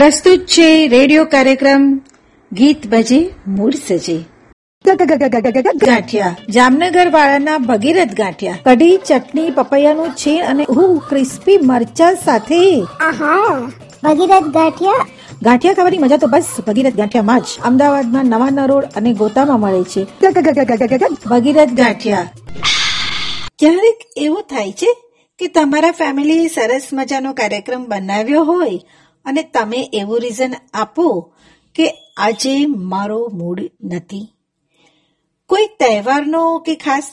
પ્રસ્તુત છે રેડિયો કાર્યક્રમ. ગીત બજે મૂળ સજે. ગાંઠિયા. જામનગર વાળાના ભગીરથ ગાંઠિયા. કઢી ચટણી પપૈયાનું છે અને હું ક્રિસ્પી મરચા સાથે. ભગીરથ ગાંઠિયા. ગાંઠિયા ખાવાની મજા તો બસ ભગીરથ ગાંઠિયામાં જ. અમદાવાદમાં નવા નરોડ અને ગોતામાં મળે છે. ભગીરથ ગાંઠિયા. ક્યારેક એવું થાય છે કે તમારા ફેમિલીએ સરસ મજાનો કાર્યક્રમ બનાવ્યો હોય અને તમે એવું રીઝન આપો કે આજે મારો મૂડ નથી. કોઈ તહેવારનો કે ખાસ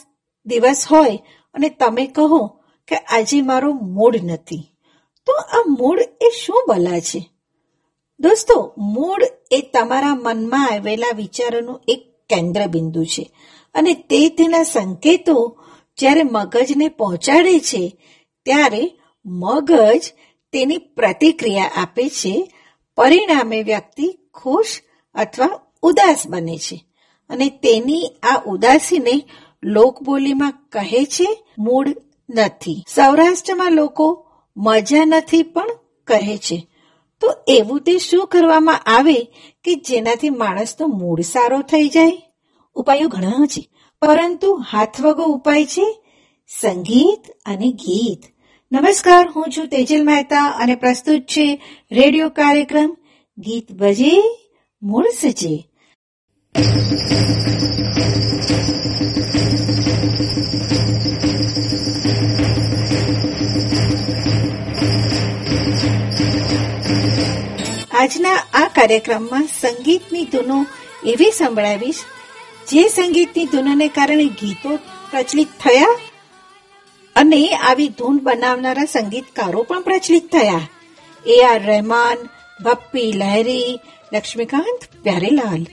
દિવસ હોય અને તમે કહો કે આજે મારો મૂડ નથી, તો આ મૂડ એ શું ભલા છે? દોસ્તો મૂડ એ તમારા મનમાં આવેલા વિચારોનું એક કેન્દ્ર બિંદુ છે અને તે તેના સંકેતો જ્યારે મગજને પહોંચાડે છે, ત્યારે મગજ તેની પ્રતિક્રિયા આપે છે, પરિણામે વ્યક્તિ ખુશ અથવા ઉદાસ બને છે. અને તેની આ ઉદાસીને લોકબોલીમાં કહે છે મૂડ નથી. સૌરાષ્ટ્રમાં લોકો મજા નથી પણ કહે છે. તો એવું તે શું કરવામાં આવે કે જેનાથી માણસનો મૂડ સારો થઈ જાય? ઉપાયો ઘણા છે. પરંતુ હાથવગો ઉપાય છે સંગીત અને ગીત. નમસ્કાર, હું છું તેજલ મહેતા અને પ્રસ્તુત છે રેડિયો કાર્યક્રમ ગીત બજે મૂળ સજે આજના આ કાર્યક્રમમાં સંગીતની ધૂનો એવી સંભળાવીશ, જે સંગીતની ધૂનોને કારણે ગીતો પ્રચલિત થયા અને આવી ધૂન બનાવનારા સંગીતકારો પણ પ્રચલિત થયા. એ આર રહેમાન, ભપ્પી લહેરી, લક્ષ્મીકાંત પ્યારેલાલ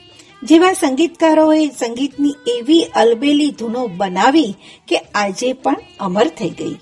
જેવા સંગીતકારોએ સંગીતની એવી અલબેલી ધૂનો બનાવી કે આજે પણ અમર થઈ ગઈ.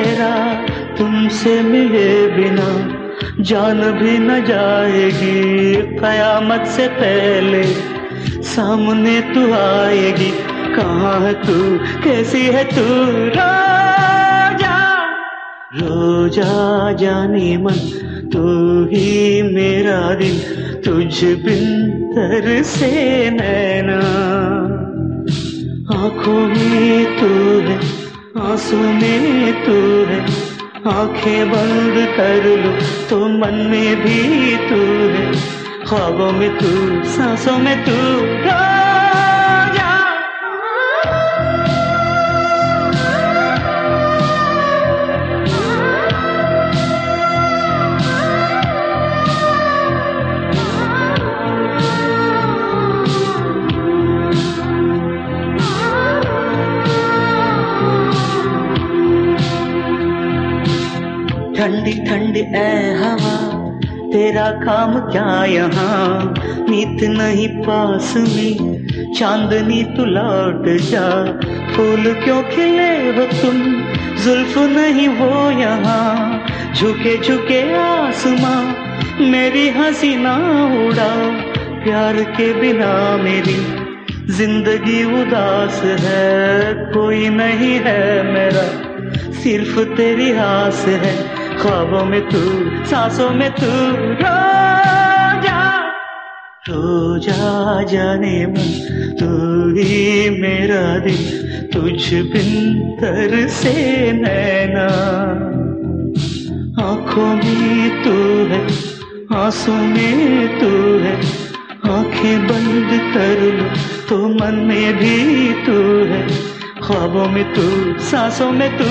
तेरा तुमसे मिले बिना जान भी न जाएगी। कयामत से पहले सामने तू आएगी। कहाँ है तू? कैसी है तू? रोजा रोजा जाने मन, तू ही मेरा दिल, तुझ बिन तर से नैना। आँखों में तू है आंसू में तू है आंखें बंद कर लो तो मन में भी तू है ख्वाबों में तू सांसों में तू काम क्या यहाँ? नीत नहीं पास में, चांदनी तू लौट जा। फूल क्यों खिले हो तुम? जुल्फ नहीं वो यहाँ। झुके झुके आसमां, मेरी हँसी ना उड़ा। प्यार के बिना मेरी ज़िंदगी उदास है। कोई नहीं है मेरा, सिर्फ़ तेरी आस है। ख्वाबों में तू, सांसों में तू रोजा रोजा जाने मन, तू ही मेरा दिल, तुझ बिन तर से नैना। आँखों में तू है आँसू में तू है, आँखें बंद कर लो तो मन में भी तू है। ख्वाबों में तू, सांसों में तू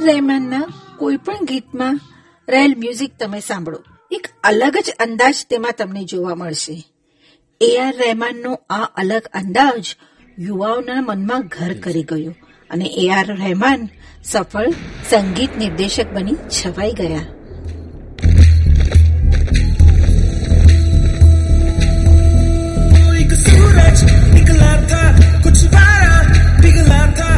એ આર રહેમાનના કોઈ પણ ગીતમાં રહેલ મ્યુઝિક તમે સાંભળો એક અલગ જ અંદાજ તેમાં તમને જોવા મળશે એ આર રહેમાનનો આ અલગ અંદાજ યુવાઓના મનમાં ઘર કરી ગયો અને એ આર રહેમાન સફળ સંગીત નિર્દેશક બની છવાઈ ગયા एक सूरज निकला था कुछ पारा पिघला था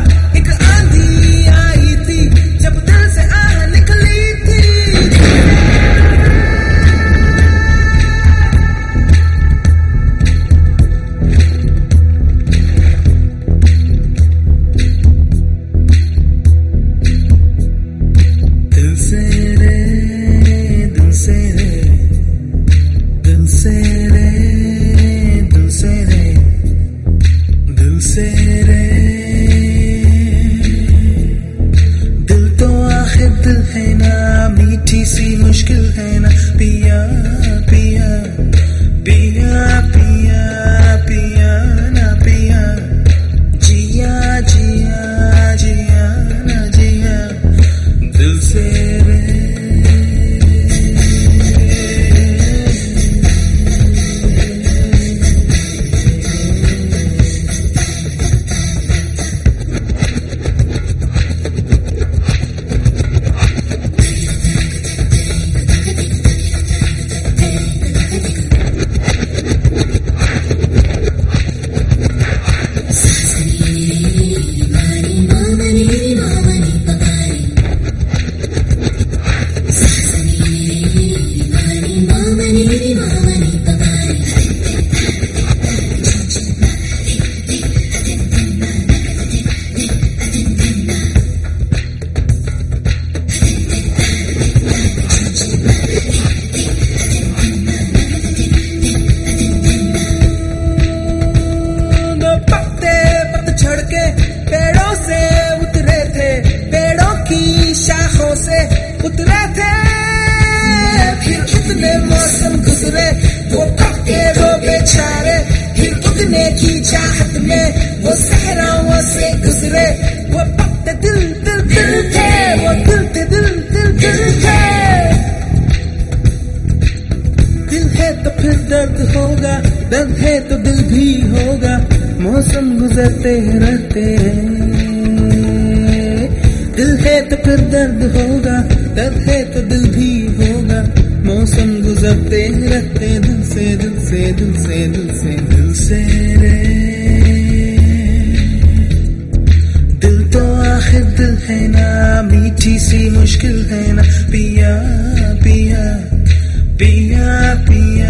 रहते दिल से दिल से दिल से दिल से दिल से रे दिल तो आखिर दिल है ना मीठी सी मुश्किल है ना पिया पिया पिया पिया पिया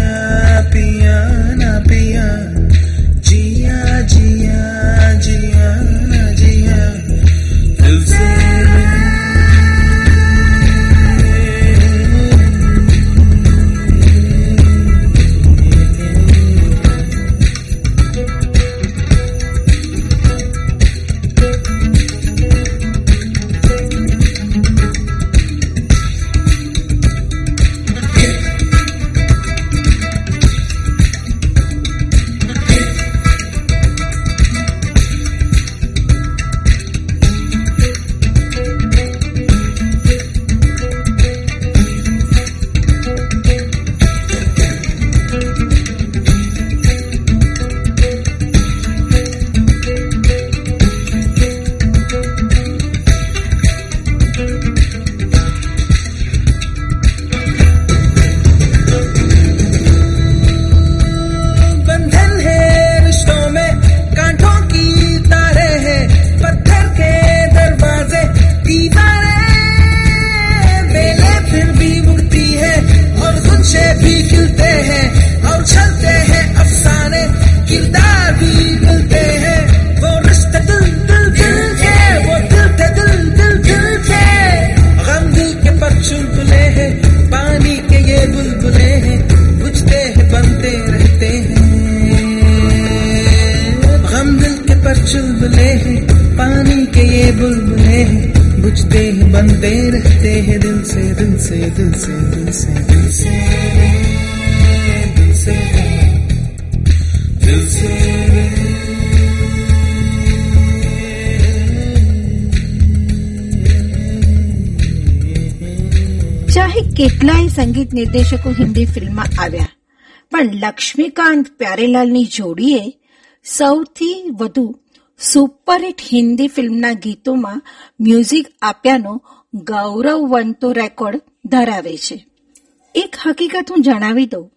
લક્ષ્મીકાંત પ્યારેલાલની જોડીએ સૌથી વધુ સુપરહિટ હિન્દી ફિલ્મના ગીતોમાં મ્યુઝિક આપ્યાનો ગૌરવવંતો રેકોર્ડ ધરાવે છે. એક હકીકત હું જણાવી દઉં.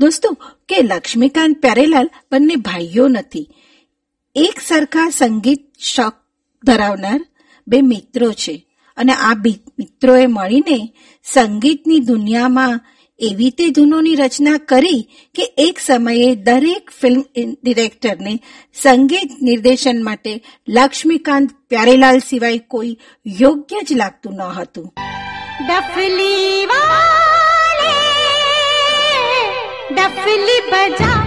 દોસ્તો, કે લક્ષ્મીકાંત પ્યારેલાલ બંને ભાઈઓ નથી. એક સરખા સંગીત શોખ ધરાવનાર બે મિત્રો છે. અને આ મિત્રોએ મળીને સંગીતની દુનિયામાં એવી તે ધૂનોની રચના કરી કે એક સમયે દરેક ફિલ્મ ડિરેક્ટરને સંગીત નિર્દેશન માટે લક્ષ્મીકાંત પ્યારેલાલ સિવાય કોઈ યોગ્ય જ લાગતું ન હતું. ડફલી વાલે, ડફલી બજા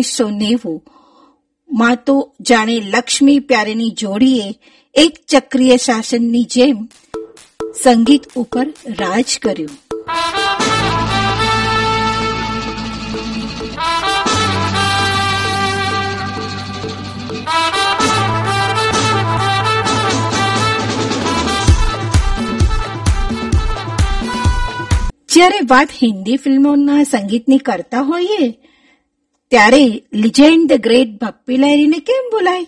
ઓગણીસો નેવું. માં તો જાણે લક્ષ્મી પ્યારેની જોડીએ એક ચક્રીય શાસનની જેમ સંગીત ઉપર રાજ કર્યું. જ્યારે વાત હિન્દી ફિલ્મોના સંગીતની કરતા હોઈએ ત્યારે લિજેન્ડ ધ ગ્રેટ ભપ્પી લહેરીને કેમ બોલાય?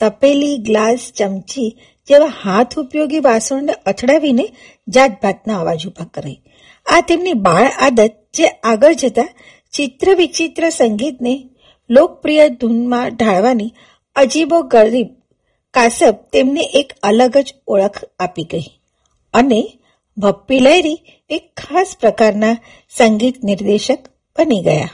તપેલી ગ્લાસ ચમચી જેવા હાથ ઉપયોગી વાસણને અથડાવીને જાતભાતના અવાજ ઊભા કરે આ તેમની બાળ આદત જે આગળ જતા ચિત્ર વિચિત્ર સંગીતને લોકપ્રિય ધૂનમાં ઢાળવાની અજીબો ગરીબ કાસબ તેમને એક અલગ જ ઓળખ આપી ગઈ. અને ભપ્પી લહેરી એક ખાસ પ્રકારના સંગીત નિર્દેશક બની ગયા.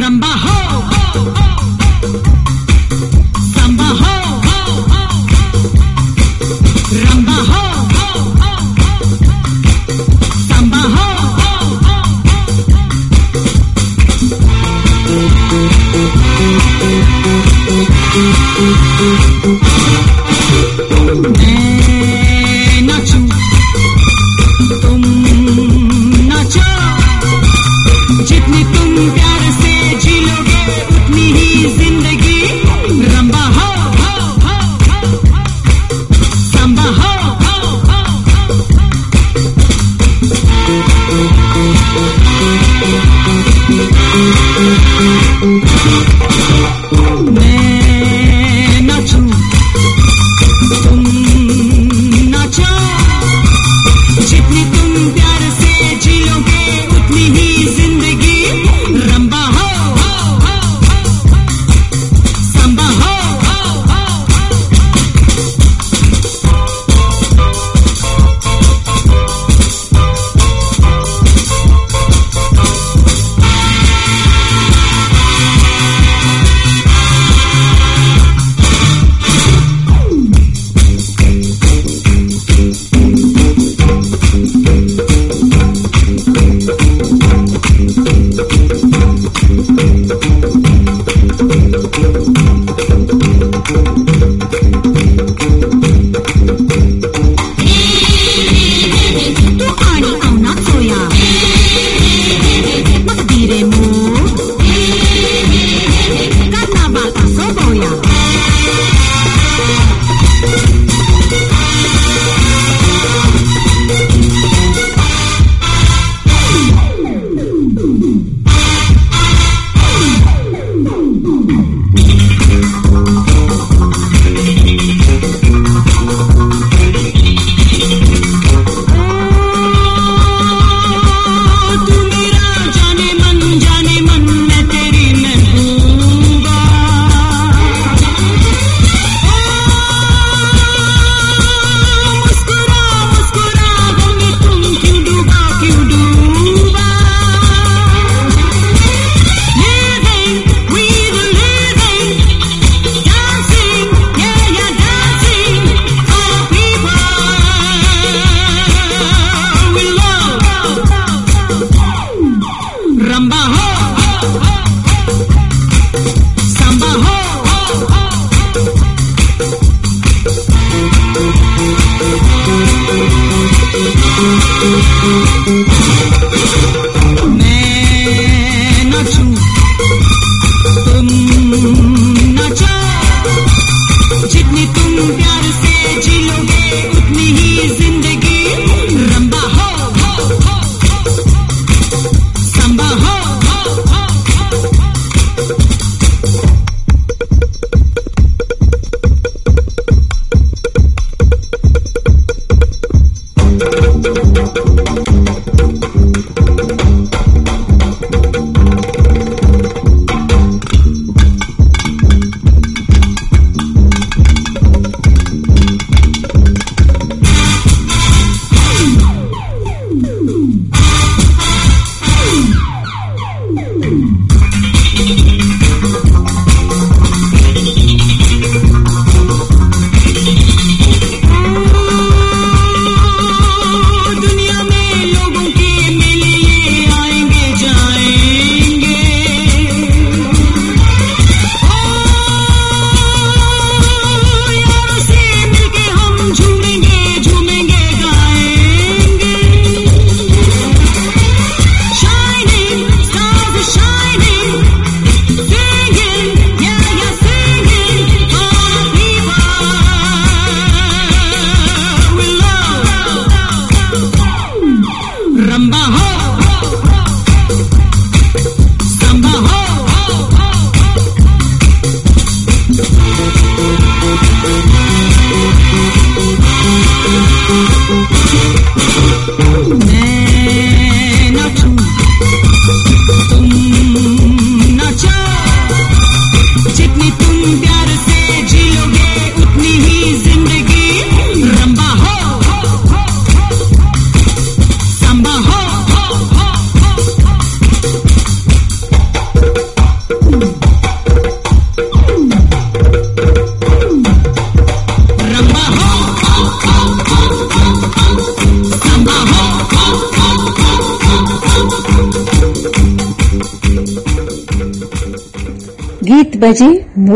Rumba.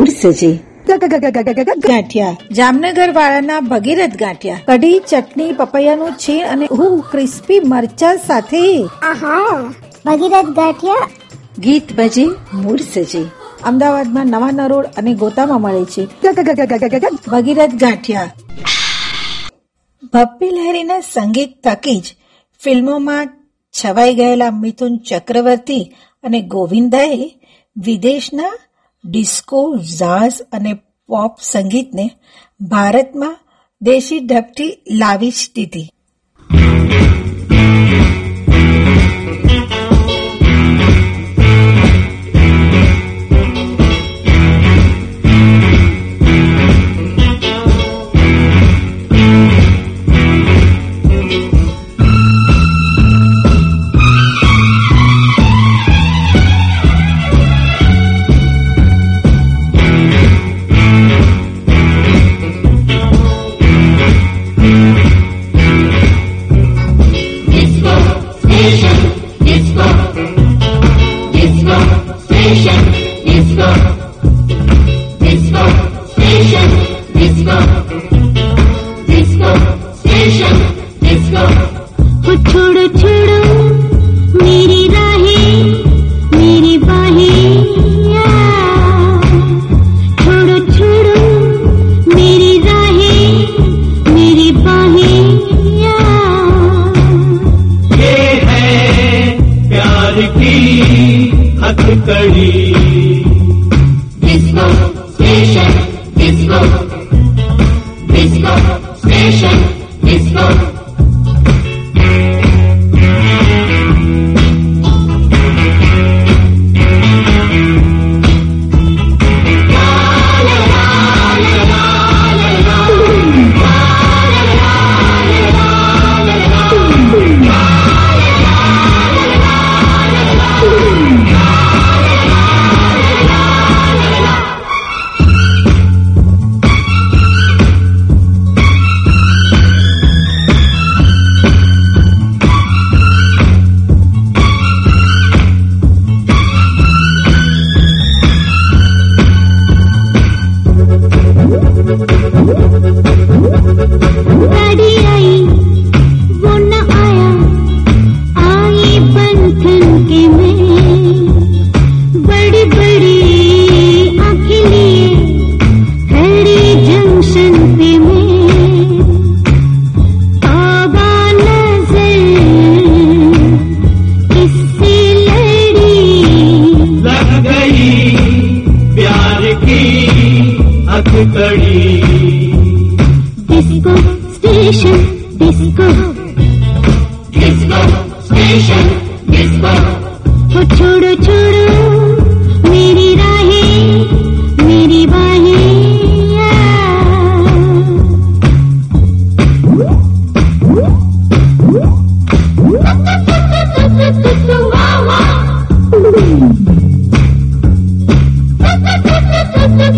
મૂડ સજે ગાંઠિયા જામનગર વાળાના ભગીરથ ગાંઠિયા કઢી ચટણી પપૈયાનું છીણ અને હું ક્રિસ્પી મરચા સાથે આહા ભગીરથ ગાંઠિયા ગીત ભજે મૂળ સજે અમદાવાદમાં નવા નરોડ અને ગોતામાં મળે છે ભગીરથ ગાંઠિયા ભપ્પી લહેરીના સંગીત થકી જ ફિલ્મોમાં છવાઈ ગયેલા મિથુન ચક્રવર્તી અને ગોવિંદાએ વિદેશના ડિસ્કો ઝાઝ અને પોપ સંગીતને ભારતમાં દેશી ઢબથી લાવી જ દીધી.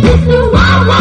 Mr. Wawa.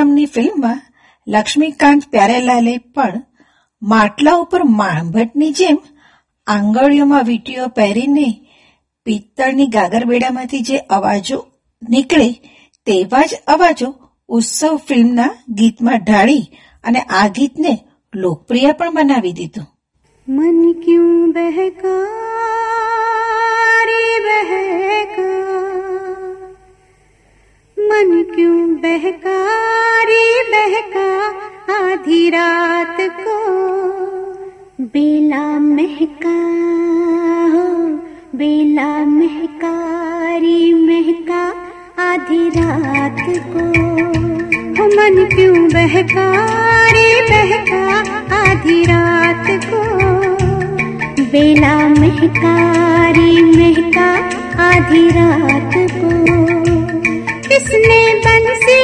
નામની ફિલ્મમાં લક્ષ્મીકાંત પ્યારેલાલે પણ માટલા ઉપર માણભટ્ટની જેમ આંગળીઓમાં વીંટીઓ પહેરીને પિત્તળની ગાગરબેડામાંથી જે અવાજો નીકળે તેવા જ અવાજો ઉત્સવ ફિલ્મના ગીતમાં ઢાળી અને આ ગીતને લોકપ્રિય પણ બનાવી દીધું. મન ક્યું બહેકા मन क्यों बहका? रे बहका आधी रात को। बेला महका, हो, बेला महकारी महका आधी रात को। हो मन क्यों बहका? रे बहका आधी रात को। बेला महकारी महका आधी रात को। किसने बंसी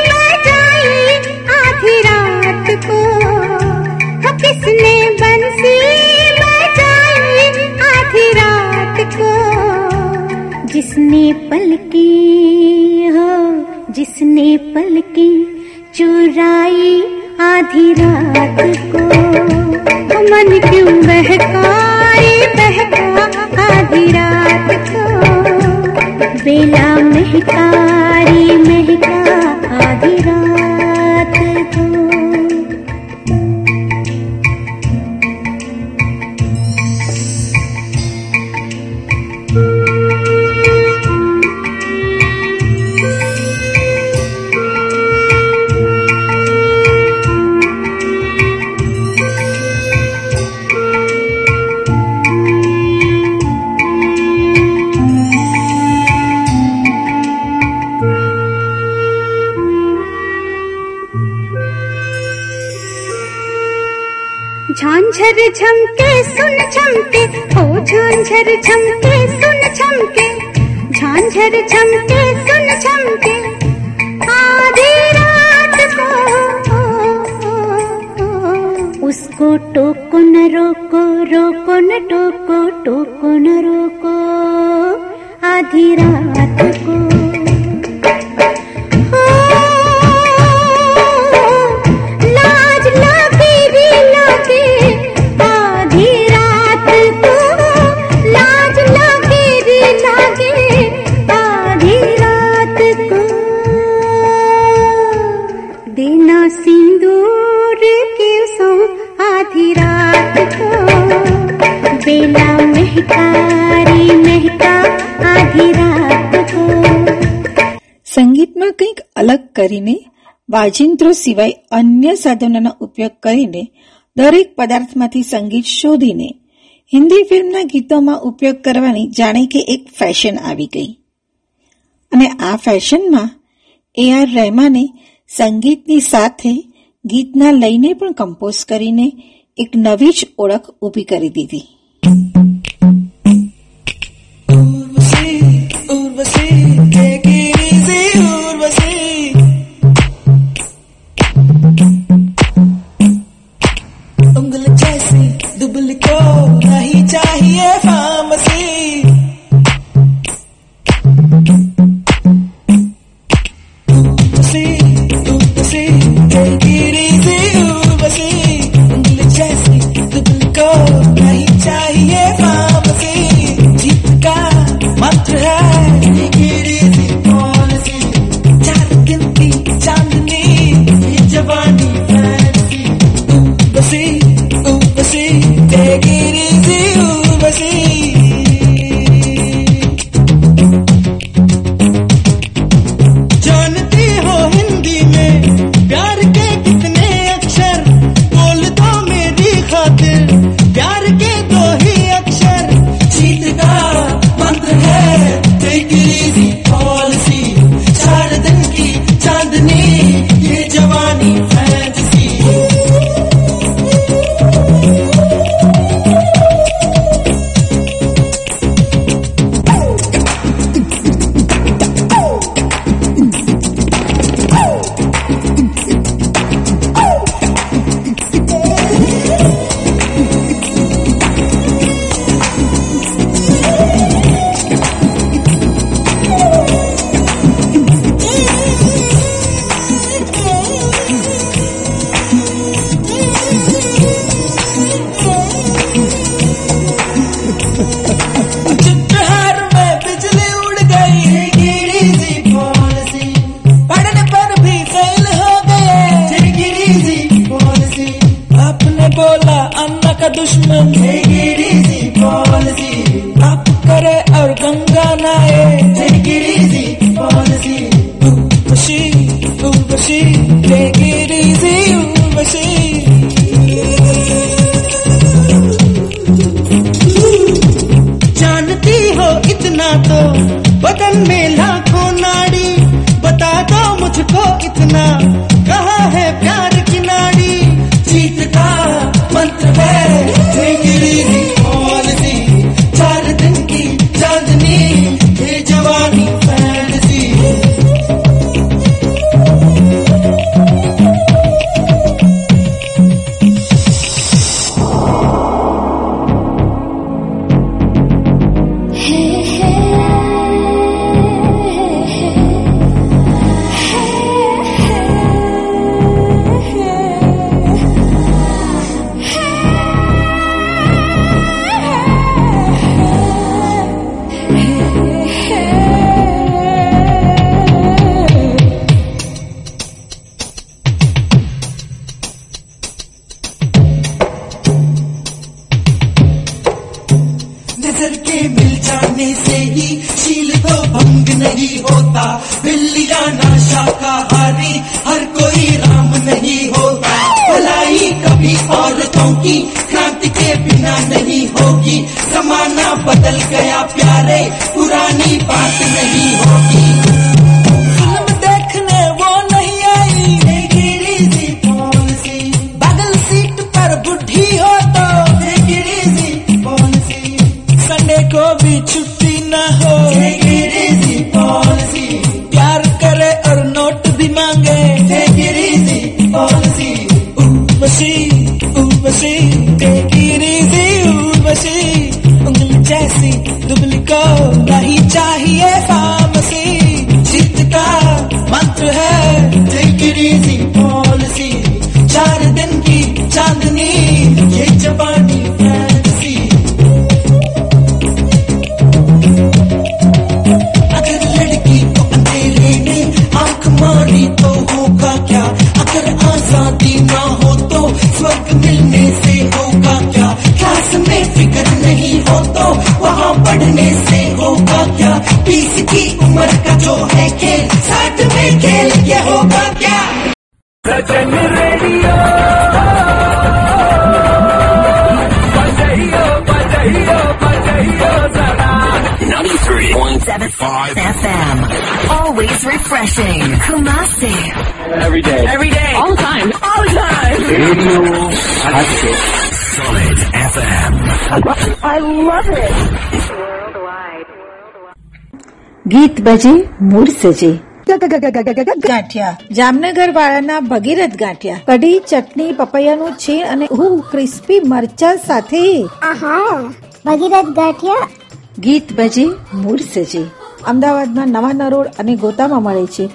बजाई आधी रात को। किसने बंसी बजाई आधी रात को। जिसने पलकी, हो, जिसने पलकी, चुराई आधी रात को। मन क्यों बहकाए बेला महकारी महका झांझर झमके सुन झमके आधी रात को। उसको टोको न रोको रोको न टोको टोको न रोको। आधी रात વાજિંત્રો સિવાય અન્ય સાધનોનો ઉપયોગ કરીને દરેક પદાર્થમાંથી સંગીત શોધીને હિન્દી ફિલ્મના ગીતોમાં ઉપયોગ કરવાની જાણે કે એક ફેશન આવી ગઈ. અને આ ફેશનમાં એ આર રહેમાને સંગીતની સાથે ગીતના લઈને પણ કમ્પોઝ કરીને એક નવી જ ઓળખ ઊભી કરી દીધી. સજે મૂળ સજે ગાંઠિયા. જામનગર વાળાના ભગીરથ ગાંઠિયા. કઢી ચટણી પપૈયાનું છે અને હું ક્રિસ્પી મરચા સાથે. આહા ભગીરથ ગાંઠિયા. ગીત બજે મૂળ અમદાવાદમાં નવા નરોડ અને ગોતામાં મળે છે.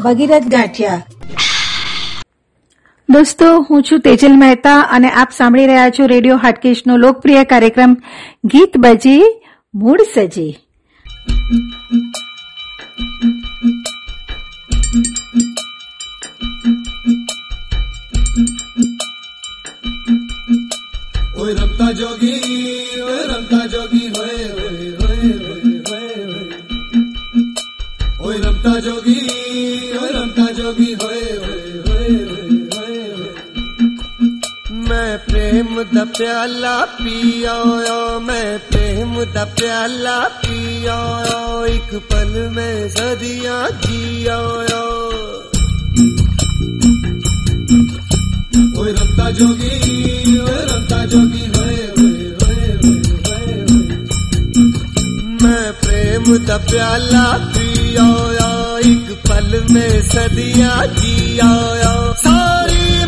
ભગીરથ ગાંઠિયા. દોસ્તો હું છું તેજલ મહેતા અને આપ સાંભળી રહ્યા છો રેડિયો હાટકેશનો લોકપ્રિય કાર્યક્રમ ગીત બજે મૂળ સજે ওই রক্তা যোগী ওই রক্তা যোগী হয়ে হয়ে হয়ে হয়ে হয়ে ওই রক্তা যোগী ওই রক্তা যোগী प्रेम द प्याला पिया मैं प्रेम द प्याला पिया एक पल में सदिया जिया रमता रंता जोगी रमता रंता जोगी मैं प्रेम द प्याला पिया एक पल में सदिया जिया सारी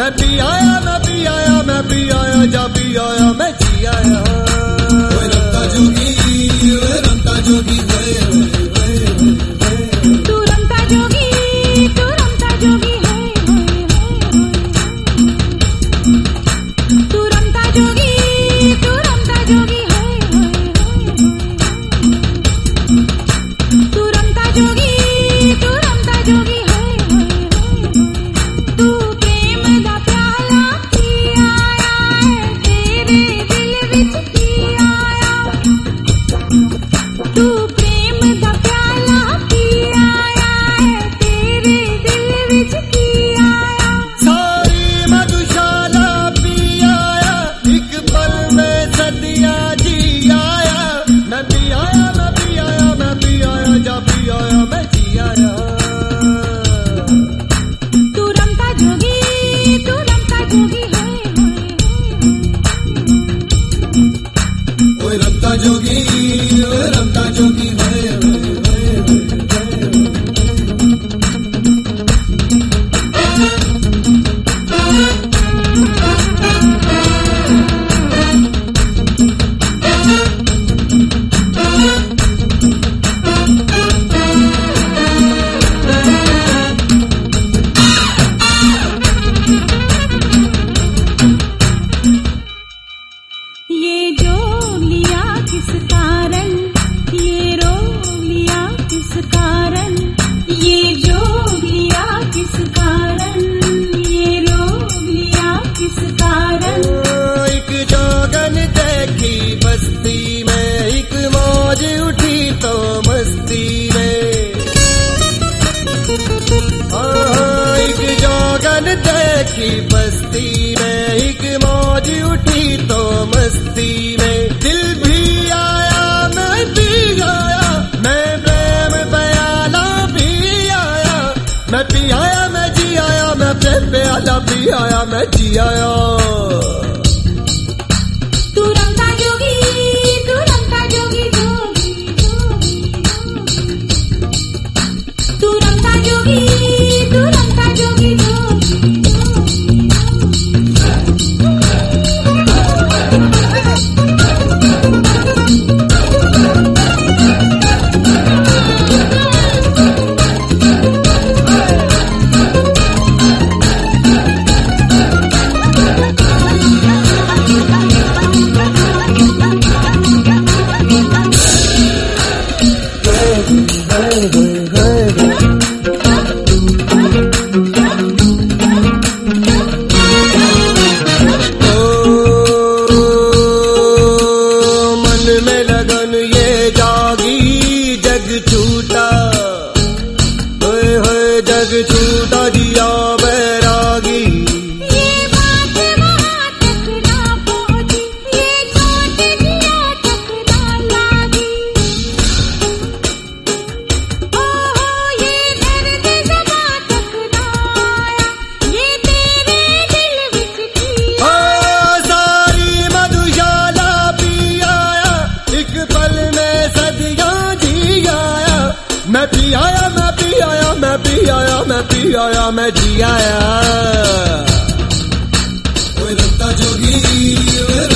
मैं पी आया मैं पी आया मैं पी आया जा पी आया मैं जी आया પી આયા મેં જી આયા કોઈ રમતા જોગી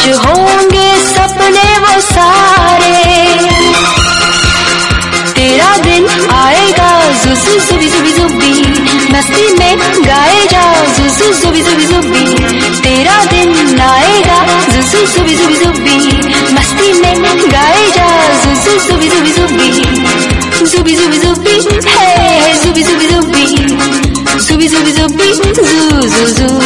सच होंगे सपने वो सारे। तेरा दिन आएगा जुजु जुबी जुबी जुबी मस्ती में गाएगा जुजु जुबी जुबी जुबी तेरा दिन आएगा जुजु जुबी जुबी जुबी मस्ती में गाएगा जुजु जुबी जुबी जुबी जुबी जुबी जुबी है जुबी जुबी जुबी जुबी जुबी जुबी जू जू जू।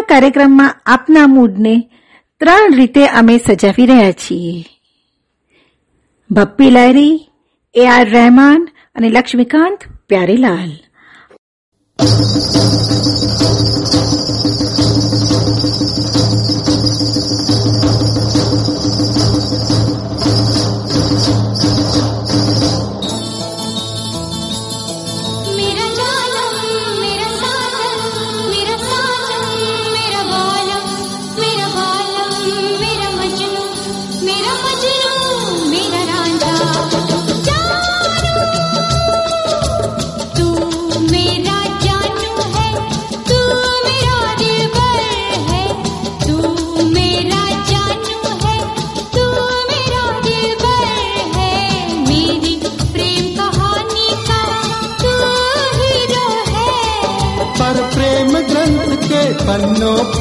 આજના કાર્યક્રમમાં આપના મૂડને ત્રણ રીતે અમે સજાવી રહ્યા છીએ. ભપ્પી લહેરી એ આર રહેમાન અને લક્ષ્મીકાંત પ્યારેલાલ.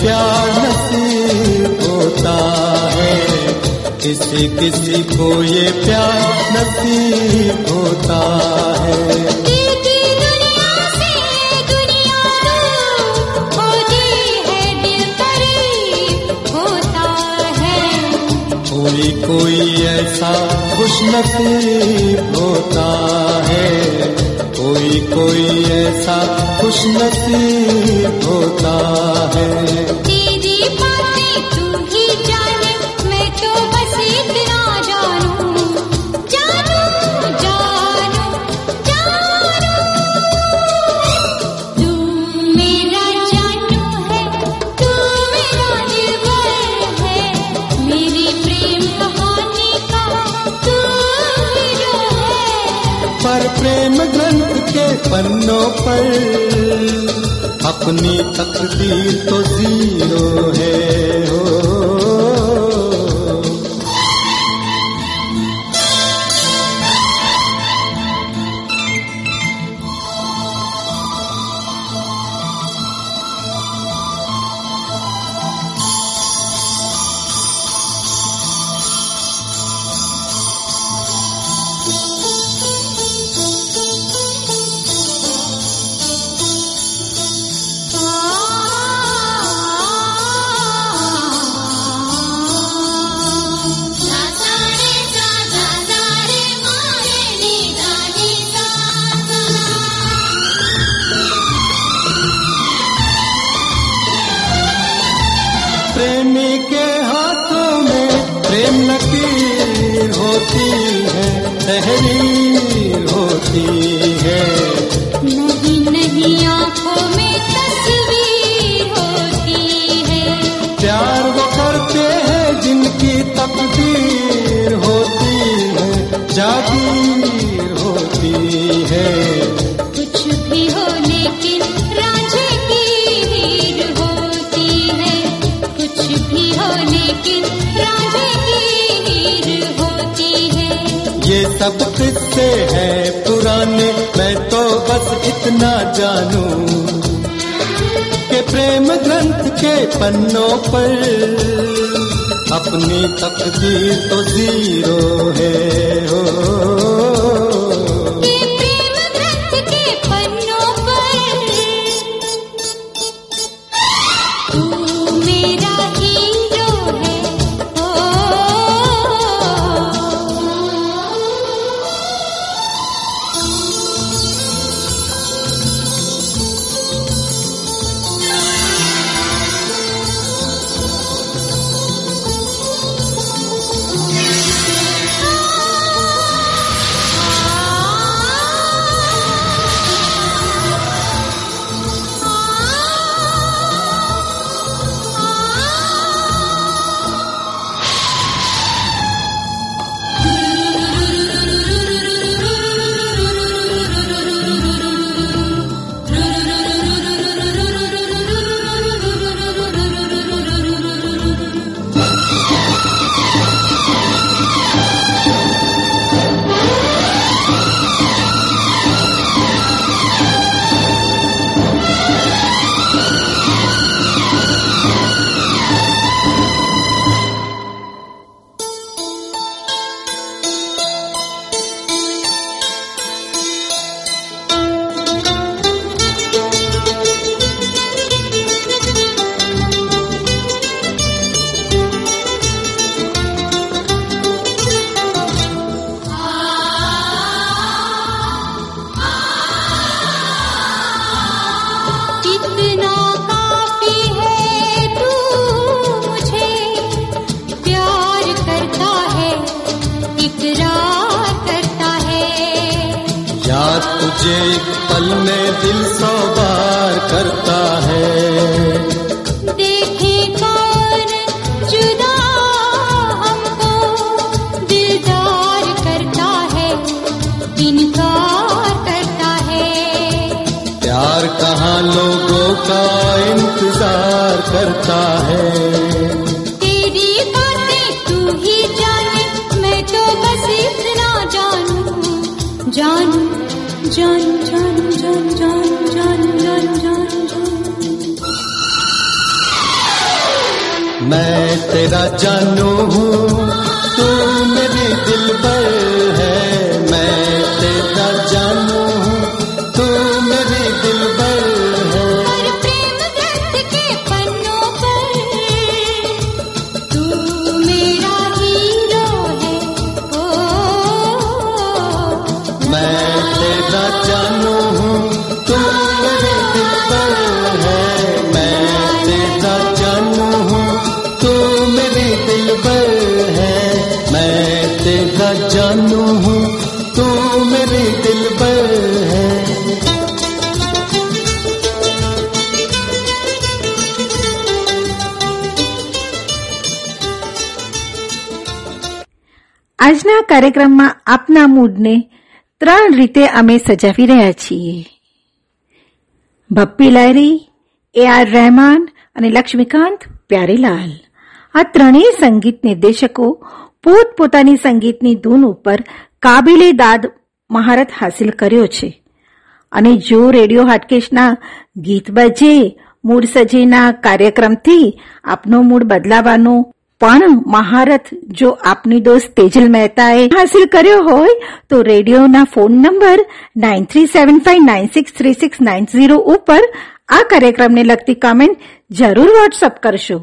क्या नसीब होता है? किसी किसी को ये प्यार नसीब होता है। कोई कोई ऐसा खुश नसीब होता है कोई कोई कैसा खुश नसीब होता है पन्नों पर अपनी तकदीर तो जीरो है हो કાર્યક્રમમાં આપના મૂડને ત્રણ રીતે અમે સજાવી રહ્યા છીએ. ભપ્પી લહેરી એ આર રહેમાન અને લક્ષ્મીકાંત પ્યારેલાલ. આ ત્રણેય સંગીત નિર્દેશકો પોતપોતાની સંગીતની ધૂન ઉપર કાબિલે દાદ મહારત હાસિલ કર્યો છે. અને જો રેડિયો હાટકેશના ગીત બજે મૂળ સજીના કાર્યક્રમથી આપનો મૂડ બદલાવાનો પણ મહારથ જો આપની દોસ્ત તેજલ મહેતાએ હાસિલ કર્યો હોય, તો રેડિયોના phone number nine three seven five nine six three six nine zero ઉપર આ કાર્યક્રમને લગતી કમેન્ટ જરૂર વોટ્સઅપ કરશો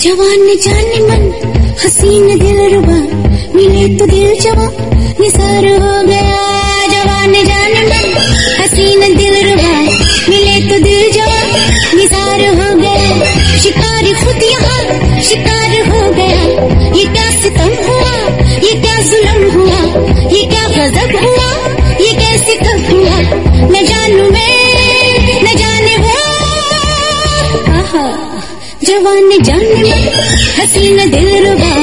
जवान जान मन, हसीन दिल रुबा। मिले तो दिल जवा निसार हो गया। जवान जान मन, हसीन दिल रुबा। मिले तो दिल जवा निसार हो गया। शिकार खुद यहाँ, शिकार हो गया। ये क्या सितम हुआ, ये क्या जुल्म जवान जान मन हसीन दिल रुबा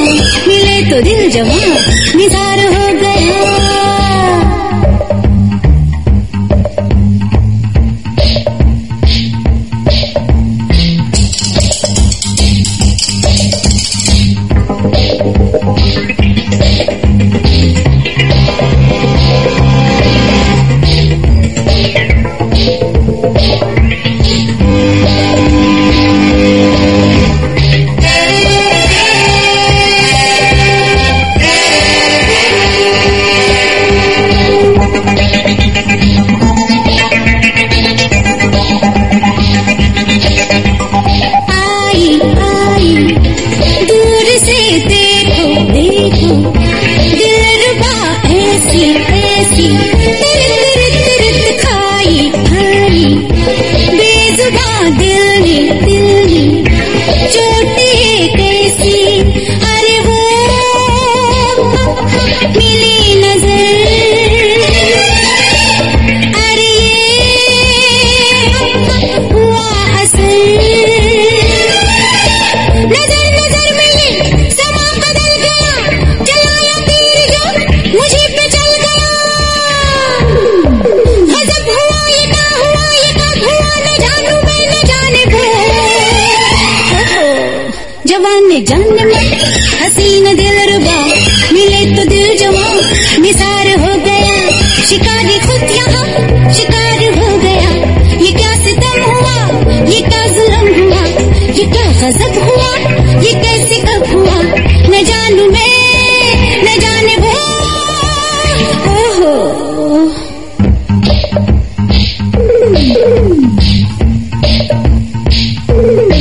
मिले तो दिल जवान निसार हो गया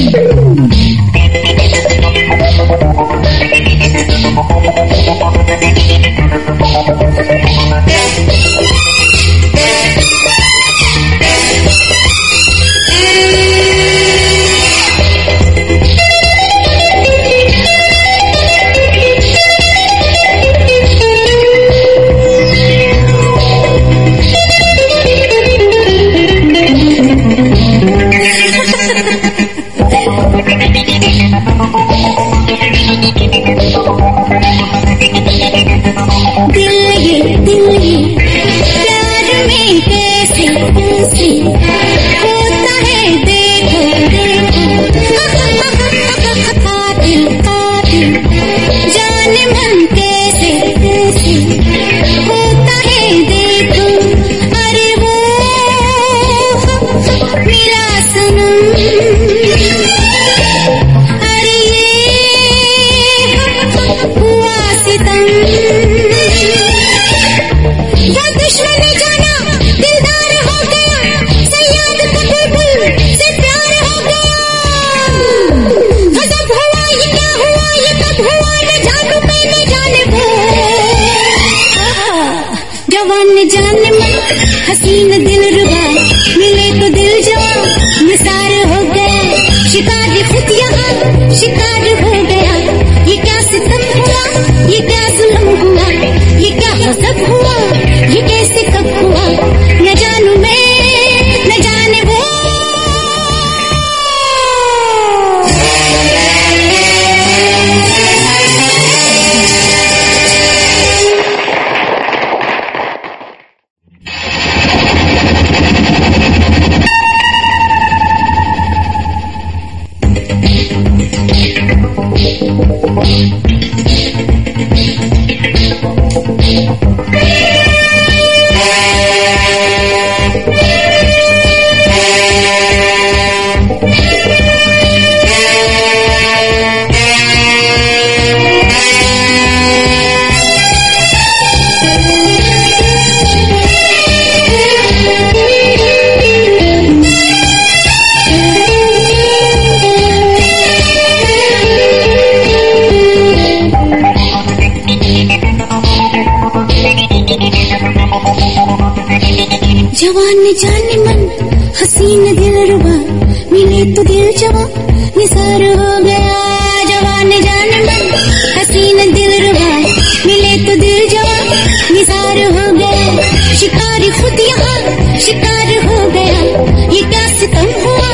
Thank you. दिल ये दिल ये प्यार में कैसे कैसे जवान जान मन हसीन दिल रुबा। मिले तो दिल जवान निसार हो गया। शिकार खुद यहाँ, शिकार हो गया। ये क्या सितम हुआ? ये क्या जुलम हुआ? ये क्या गजब हुआ? ये कैसे कब हुआ? जवान जान मन, हसीन दिल रुबा। मिले तो दिल जवा निसार हो गया जवान जान मन, हसीन दिल रुबा। मिले तो दिल जवा निसार हो गया। शिकार खुद यहाँ, शिकार हो गया। ये क्या सितम हुआ?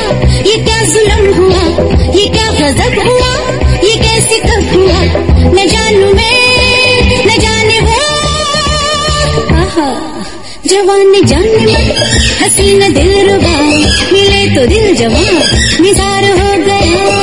जवान जान मन हसीन दिल रुबा मिले तो दिल जवान निसार हो गया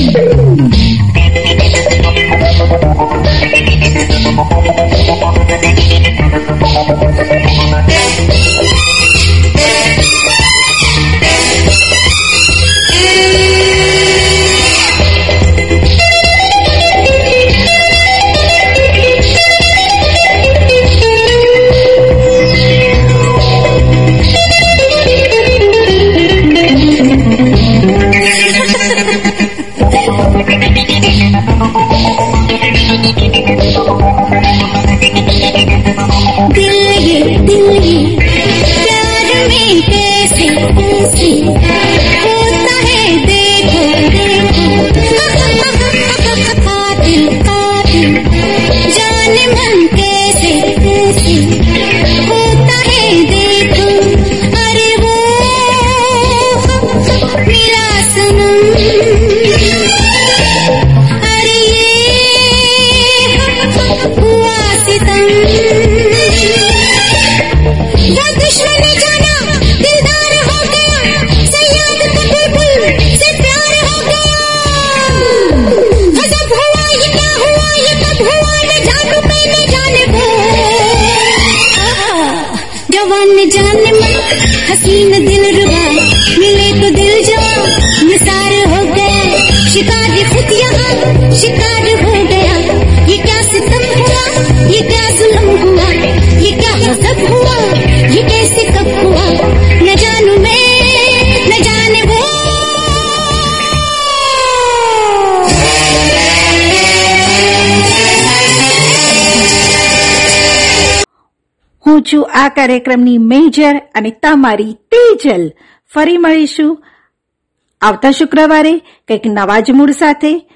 Thank you. दिल ये प्यार में कैसे कैसे जवान जान मन हसीन दिल रुबा मिले तो दिल जवा, निसार हो गया। शिकार खुद यहाँ, शिकार हो गया। ये क्या सितम हुआ, ये क्या जुलम हुआ? ये क्या गजब हुआ, ये कैसे कब हुआ? છું. આ કાર્યક્રમની મેજર અને તમારી તેજલ. ફરી મળીશું. આવતા શુક્રવારે કંઈક નવા જ મૂળ સાથે.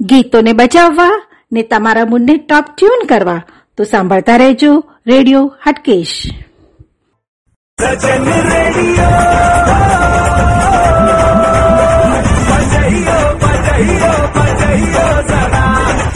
ગીતોને બચાવવા ને તમારા મૂડને ટોપ ટ્યુન કરવા. તો સાંભળતા રહેજો રેડિયો હટકેશ. સજન radio.